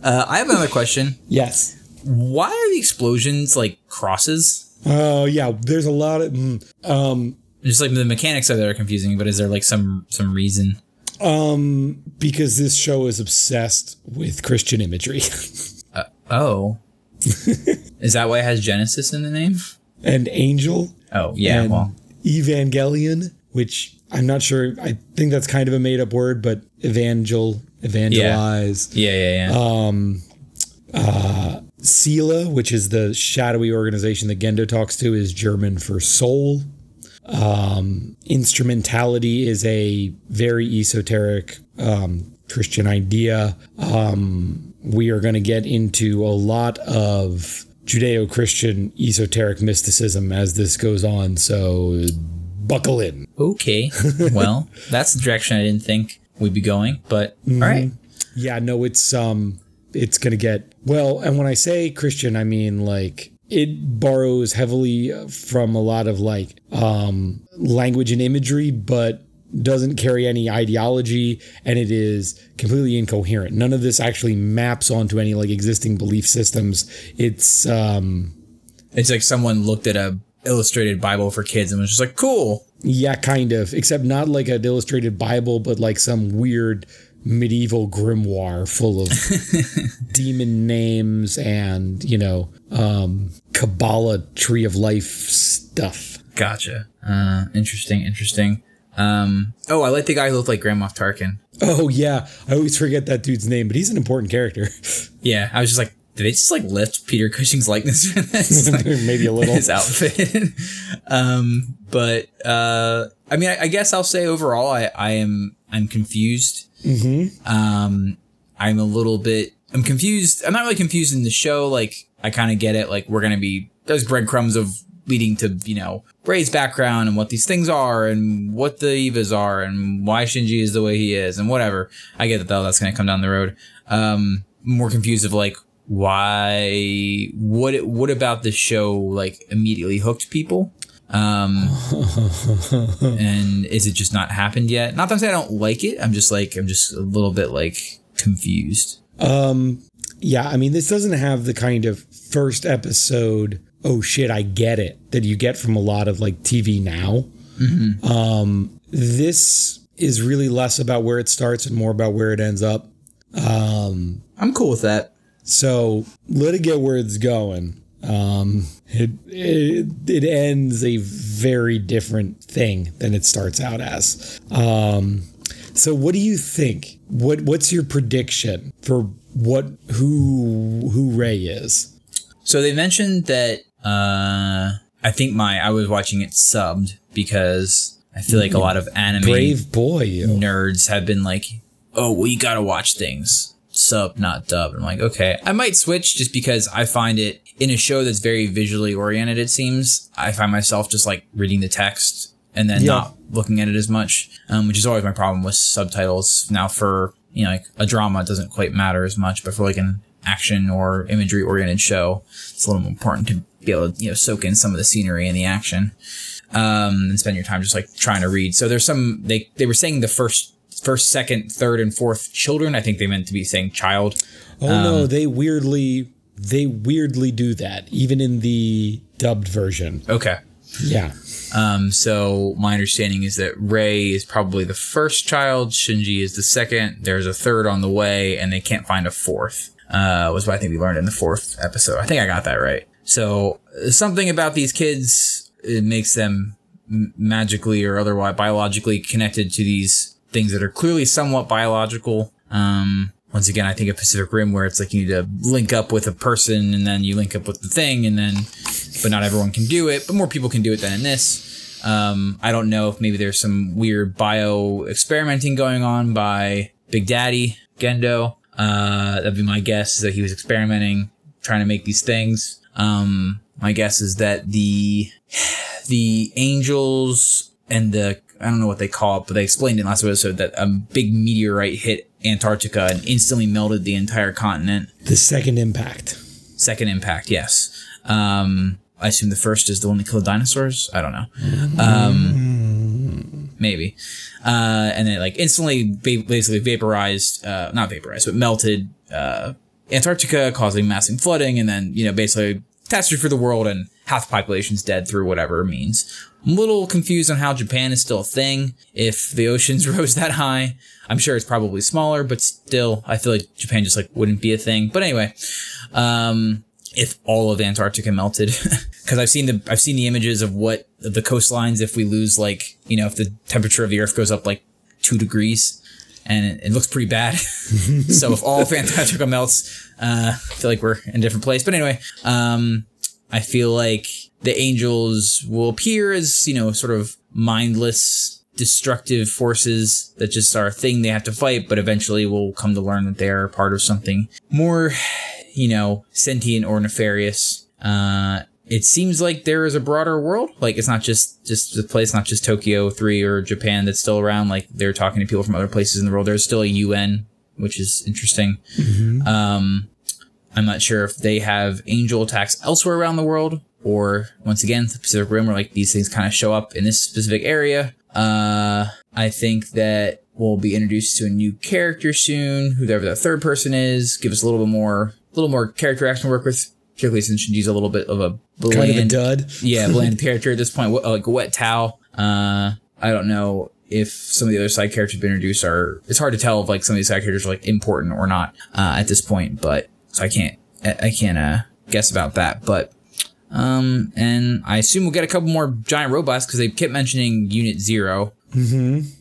Uh, I have another question. yes why are the explosions like crosses? oh yeah there's a lot of mm, um Just like the mechanics of it are confusing, but is there like some some reason? um because this show is obsessed with christian imagery Oh, is that why it has Genesis in the name? and angel Oh yeah, well, evangelion, which I'm not sure. I think that's kind of a made up word, but evangel, evangelize. yeah, yeah, yeah. Seele, which is the shadowy organization that Gendo talks to, is German for soul. Um, instrumentality is a very esoteric um, Christian idea. Um, we are going to get into a lot of Judeo Christian esoteric mysticism as this goes on. So buckle in. okay, well, that's the direction I didn't think we'd be going, but all right. Yeah, no, it's um it's gonna get well, and when I say Christian, I mean like it borrows heavily from a lot of like um language and imagery, but doesn't carry any ideology and it is completely incoherent. None of this actually maps onto any like existing belief systems. It's um It's like someone looked at a illustrated Bible for kids and was just like, "Cool, Yeah, kind of. Except not like an illustrated Bible, but like some weird medieval grimoire full of demon names and, you know, um, Kabbalah tree of life stuff. Gotcha. Uh, interesting, interesting. Um, oh, I like the guy who looked like Grand Moff Tarkin. Oh, yeah. I always forget that dude's name, but he's an important character. Yeah, I was just like, did they just like lift Peter Cushing's likeness for this? Like, Maybe a little. his outfit. um, but uh, I mean, I, I guess I'll say overall, I, I am I'm confused. Mm-hmm. Um, I'm a little bit. I'm confused. I'm not really confused in the show. Like, I kind of get it. Like, we're gonna be there's breadcrumbs of leading to you know Rei's background and what these things are and what the Evas are and why Shinji is the way he is and whatever. I get that though. That's gonna come down the road. Um, more confused of like why what what about the show like immediately hooked people um and is it just not happened yet not that i don't like it i'm just like i'm just a little bit like confused Um, yeah, I mean, this doesn't have the kind of first episode, oh shit, I get it, that you get from a lot of like TV now. Um, this is really less about where it starts and more about where it ends up. Um, i'm cool with that so let it get where it's going. Um, it, it it ends a very different thing than it starts out as. Um, so what do you think? What what's your prediction for what who who Rei is? So they mentioned that uh I think my I was watching it subbed because I feel like a lot of anime Brave boy, you. nerds have been like, "Oh, well, you gotta watch things sub, not dub." I'm like, okay, I might switch just because I find it in a show that's very visually oriented. It seems I find myself just like reading the text and then Yeah. not looking at it as much, um, which is always my problem with subtitles. Now, for you know, like a drama, it doesn't quite matter as much, but for like an action or imagery oriented show, it's a little more important to be able to you know soak in some of the scenery and the action um, and spend your time just like trying to read. So there's some they they were saying the first first, second, third, and fourth children. I think they meant to be saying child. Oh no, they weirdly they weirdly do that even in the dubbed version. Okay. Yeah. Um, so my understanding is that Rei is probably the first child, Shinji is the second, there's a third on the way, and they can't find a fourth. Uh, was what I think we learned in the fourth episode. I think I got that right. So something about these kids it makes them magically or otherwise biologically connected to these things that are clearly somewhat biological. Um, once again, I think of Pacific Rim where it's like you need to link up with a person and then you link up with the thing and then, but not everyone can do it, but more people can do it than in this. Um, I don't know if maybe there's some weird bio experimenting going on by Big Daddy Gendo. Uh, that'd be my guess is that he was experimenting, trying to make these things. Um, my guess is that the, the angels and the, I don't know what they call it, but they explained in last episode that a big meteorite hit Antarctica and instantly melted the entire continent. The second impact. Second impact, yes. Um, I assume the first is the one that killed dinosaurs. I don't know. Um, maybe. Uh, and then like instantly, ba- basically vaporized, uh, not vaporized, but melted uh, Antarctica, causing massive flooding, and then you know basically catastrophe for the world, and half the population's dead through whatever means. I'm a little confused on how Japan is still a thing. If the oceans rose that high, I'm sure it's probably smaller, but still, I feel like Japan just like wouldn't be a thing. But anyway, um, if all of Antarctica melted, because I've seen the I've seen the images of what the coastlines if we lose like you know if the temperature of the Earth goes up like two degrees, and it, it looks pretty bad. so if all of Antarctica melts, uh, I feel like we're in a different place. But anyway, um, I feel like the angels will appear as, you know, sort of mindless, destructive forces that just are a thing they have to fight, but eventually we'll come to learn that they're part of something more, you know, sentient or nefarious. Uh, it seems like there is a broader world. Like it's not just just the place, not just Tokyo three or Japan that's still around. Like they're talking to people from other places in the world. There's still a UN, which is interesting. Um, I'm not sure if they have angel attacks elsewhere around the world, or once again, the Pacific Rim, where like these things kind of show up in this specific area. Uh, I think that we'll be introduced to a new character soon, whoever that third person is. Give us a little bit more, a little more character action to work with, particularly since Shinji's a little bit of a Kind of a dud. yeah, bland character at this point, like a wet towel. Uh, I don't know if some of the other side characters been introduced are. It's hard to tell if like some of these side characters are like important or not uh, at this point. But so I can't I, can't uh, guess about that. But um, and I assume we'll get a couple more giant robots because they kept mentioning Unit 0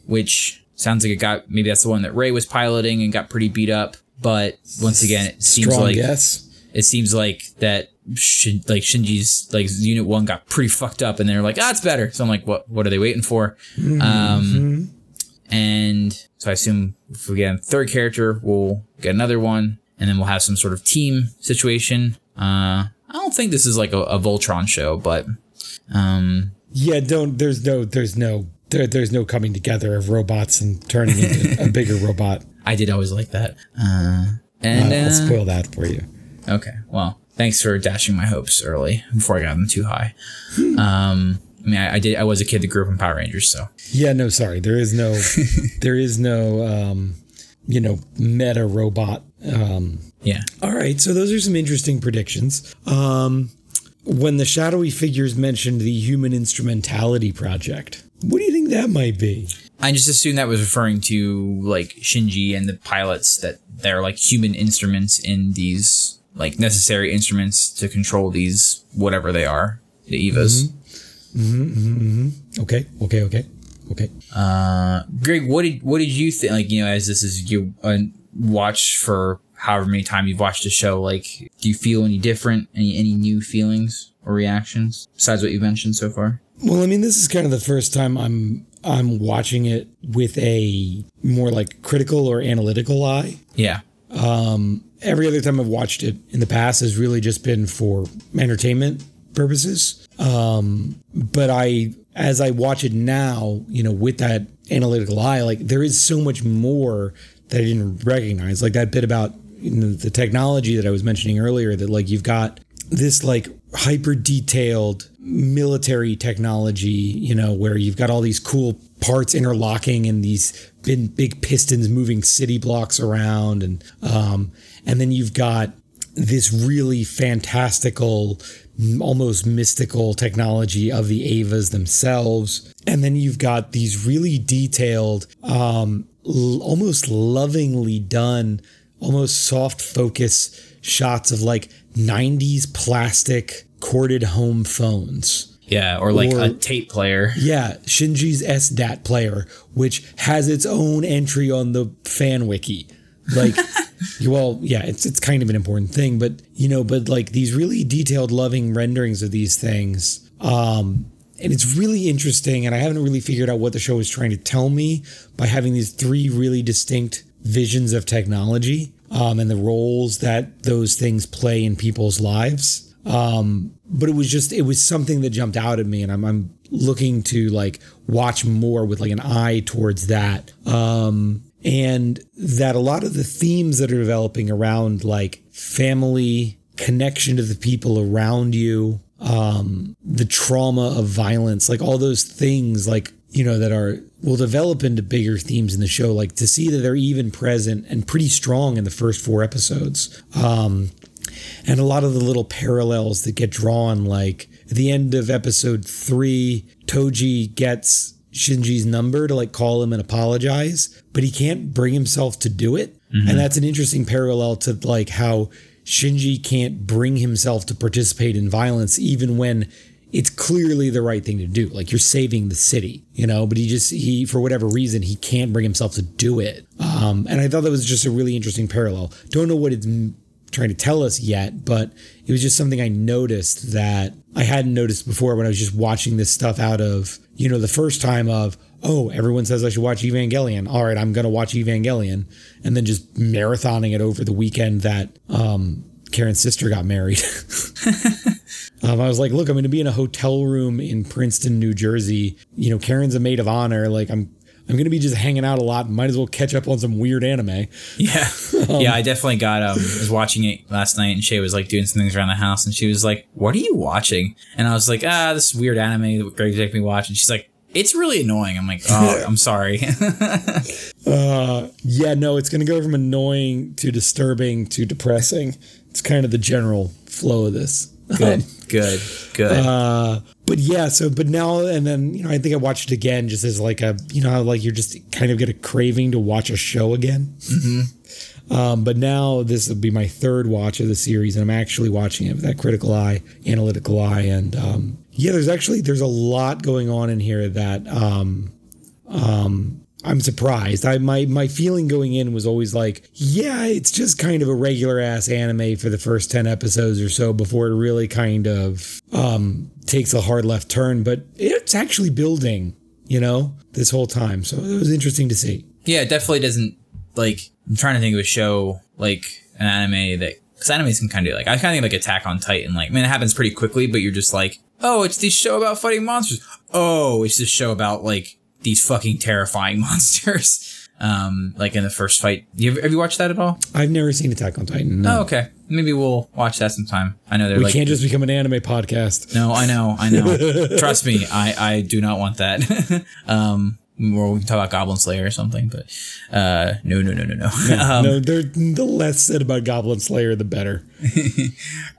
which sounds like it got maybe that's the one that Rei was piloting and got pretty beat up. But once again, it seems Strong like guess. it seems like that Shin, like Shinji's like Unit One got pretty fucked up, and they're like, ah, it's better. So I'm like, what what are they waiting for? Um, and so I assume if we get a third character, we'll get another one, and then we'll have some sort of team situation. Uh, I don't think this is like a, a Voltron show, but um, Yeah, don't. There's no. There's no. There, there's no coming together of robots and turning into a bigger robot. I did always like that. Uh, and Uh, I'll spoil that for you. Okay. Well, thanks for dashing my hopes early before I got them too high. Um, I mean, I, I did. I was a kid that grew up in Power Rangers, so Yeah, no, sorry. There is no. there is no. Um, you know, meta robot. Um, yeah. all right, so those are some interesting predictions. Um, when the shadowy figures mentioned the Human Instrumentality Project, what do you think that might be? I just assumed that was referring to like Shinji and the pilots that they're like human instruments in these like necessary instruments to control these whatever they are, the Evas. Okay, okay, okay, okay. Uh, Greg, what did what did you think? Like you know, as this is you uh, watch for however many time you've watched the show, like do you feel any different? Any any new feelings or reactions besides what you've mentioned so far? Well, I mean, this is kind of the first time I'm I'm watching it with a more like critical or analytical eye. Yeah. Every other time I've watched it in the past has really just been for entertainment purposes. Um, but I, as I watch it now, you know, with that analytical eye, like there is so much more that I didn't recognize. Like that bit about you know, the technology that I was mentioning earlier, that like you've got this like hyper detailed military technology, you know, where you've got all these cool parts interlocking and these big, big pistons moving city blocks around, and um, and then you've got this really fantastical, almost mystical technology of the Evas themselves, and then you've got these really detailed, um, l- almost lovingly done, almost soft focus shots of like 90s plastic corded home phones. Yeah, or like Or- a tape player. Yeah, Shinji's SDAT player, which has its own entry on the fan wiki. Like, well, yeah, it's it's kind of an important thing, but you know, but like these really detailed, loving renderings of these things, um, and it's really interesting. And I haven't really figured out what the show is trying to tell me by having these three really distinct visions of technology um, and the roles that those things play in people's lives Um, but it was just it was something that jumped out at me and I'm, I'm looking to like watch more with like an eye towards that um and that a lot of the themes that are developing around like family connection to the people around you um the trauma of violence like all those things like you know that are will develop into bigger themes in the show like to see that they're even present and pretty strong in the first four episodes. Um and a lot of the little parallels that get drawn like at the end of episode 3 Toji gets Shinji's number to like call him and apologize but he can't bring himself to do it. And that's an interesting parallel to like how Shinji can't bring himself to participate in violence even when it's clearly the right thing to do. Like you're saving the city you know? But he just he for whatever reason he can't bring himself to do it. Um and i thought that was just a really interesting parallel. Don't know what it's trying to tell us yet but it was just something i noticed that i hadn't noticed before when i was just watching this stuff out of you know the first time of oh everyone says i should watch evangelion all right i'm gonna watch evangelion and then just marathoning it over the weekend that um karen's sister got married Um, I was like, look, I'm going to be in a hotel room in Princeton, New Jersey. You know, Karen's a maid of honor. Like, I'm I'm going to be just hanging out a lot. Might as well catch up on some weird anime. Yeah, yeah. I definitely got. Um, was watching it last night, and Shay was like doing some things around the house, and she was like, "What are you watching?" And I was like, "Ah, this weird anime that Greg making me watch." And she's like, "It's really annoying." I'm like, "Oh, I'm sorry." Uh, yeah, no, it's going to go from annoying to disturbing to depressing. It's kind of the general flow of this. Good. Um, Good, good. Uh, but yeah, so but now and then, you know, I think I watched it again just as like a, you know, like you're just kind of get a craving to watch a show again. Mm-hmm. Um, but now this will be my third watch of the series, and I'm actually watching it with that critical eye, analytical eye, and um, yeah, there's actually there's a lot going on in here that um, um, I'm surprised. I my my feeling going in was always like, yeah, it's just kind of a regular ass anime for the first ten episodes or so before it really kind of um, takes a hard left turn. But it's actually building, you know, this whole time. So it was interesting to see. Yeah, it definitely doesn't like. I'm trying to think of a show like an anime that because animes can kind of like I kind of think like Attack on Titan. Like, I mean, it happens pretty quickly, but you're just like, oh, it's this show about fighting monsters. Oh, it's this show about like these fucking terrifying monsters. Um, like in the first fight. You have, have you watched that at all? I've never seen Attack on Titan. No. Oh, okay. Maybe we'll watch that sometime. I know they're we like. can't just become an anime podcast. No, I know, I know. Trust me, I I do not want that. um, or we can talk about Goblin Slayer or something, but uh, no, no, no, no, no. um, no, they're, the less said about Goblin Slayer, the better.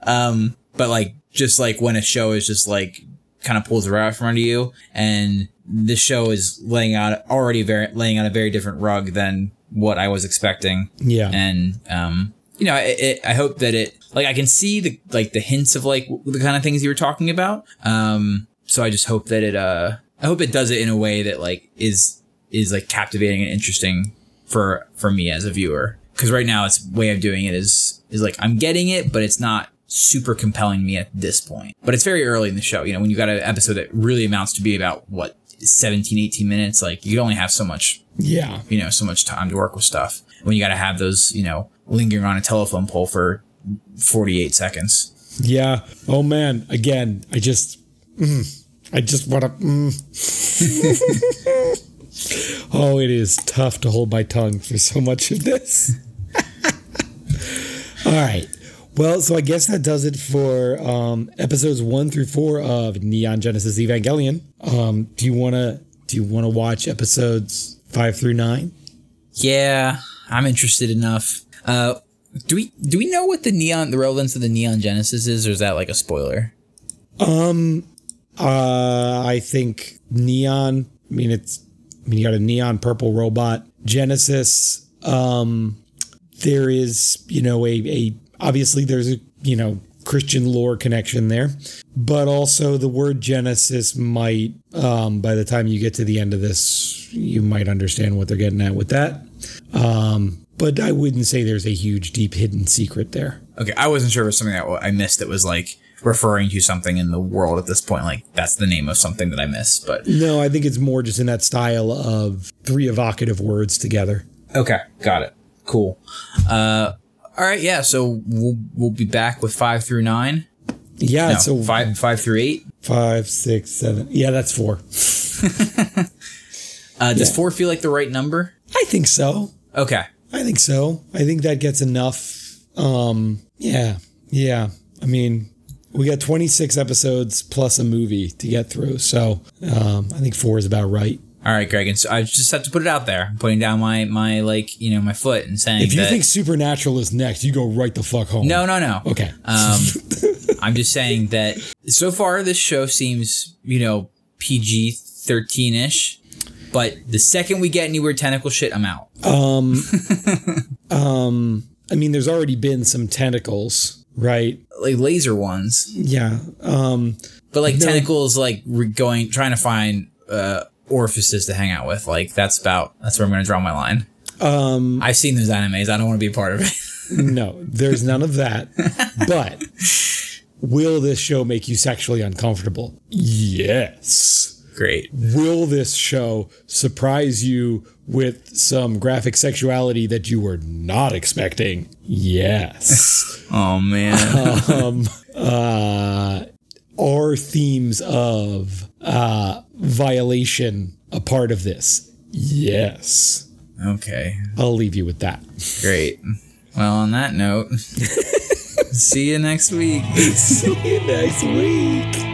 um, but like, just like when a show is just like kind of pulls the rug out from under you, and the show is laying out already very laying out a very different rug than what I was expecting. Yeah, and um, you know, it, it, I hope that it like I can see the like the hints of like the kind of things you were talking about. Um, so I just hope that it uh, I hope it does it in a way that like is is like captivating and interesting for for me as a viewer. Because right now, its way of doing it is is like I'm getting it, but it's not super compelling me at this point. But it's very early in the show. You know, when you got an episode that really amounts to be about what 17, 18 minutes, like you only have so much, yeah, you know, so much time to work with stuff. When you got to have those, you know, lingering on a telephone pole for 48 seconds. Yeah. Oh man. Again, I just, mm, I just want to. Mm. oh, it is tough to hold my tongue for so much of this. All right. Well, so I guess that does it for um, episodes one through four of Neon Genesis Evangelion. Um, do you want to do you want to watch episodes five through nine? Yeah, I'm interested enough. Uh, do we do we know what the neon the relevance of the Neon Genesis is, or is that like a spoiler? Um, uh, I think neon. I mean, it's. I mean, you got a neon purple robot Genesis. Um, there is, you know, a a obviously there's a you know Christian lore connection there, but also the word Genesis might, um, by the time you get to the end of this, you might understand what they're getting at with that. Um, but I wouldn't say there's a huge, deep, hidden secret there. Okay, I wasn't sure if it was something that I missed that was like referring to something in the world at this point. Like that's the name of something that I missed, but no, I think it's more just in that style of three evocative words together. Okay, got it. Cool. Uh, all right, yeah. So we'll we'll be back with five through nine. Yeah, No, so five five through eight. five, six, seven. Yeah, that's four. Uh, does Yeah. four feel like the right number? I think so. Okay. I think so. I think that gets enough. Um, yeah, yeah. I mean, we got 26 episodes plus a movie to get through, so um, I think four is about right. All right, Greg. And so I just have to put it out there. I'm putting down my my like you know my foot and saying If you that, think Supernatural is next, you go right the fuck home. no, no, no. Okay. Um, I'm just saying that so far this show seems, you know, PG 13 ish. But the second we get any weird tentacle shit, I'm out. um, um, I mean, there's already been some tentacles, right? Like laser ones, Yeah. Um, but like No. tentacles, like re- going trying to find uh, orifices to hang out with. Like that's about that's where I'm going to draw my line. um, I've seen those animes. I don't want to be a part of it. no, there's none of that. But will this show make you sexually uncomfortable? Yes. Great. Will this show surprise you with some graphic sexuality that you were not expecting? Yes. Oh man. um, uh, are themes of uh, violation a part of this? Yes. okay. I'll leave you with that. Great. Well, on that note, see you next week. See you next week.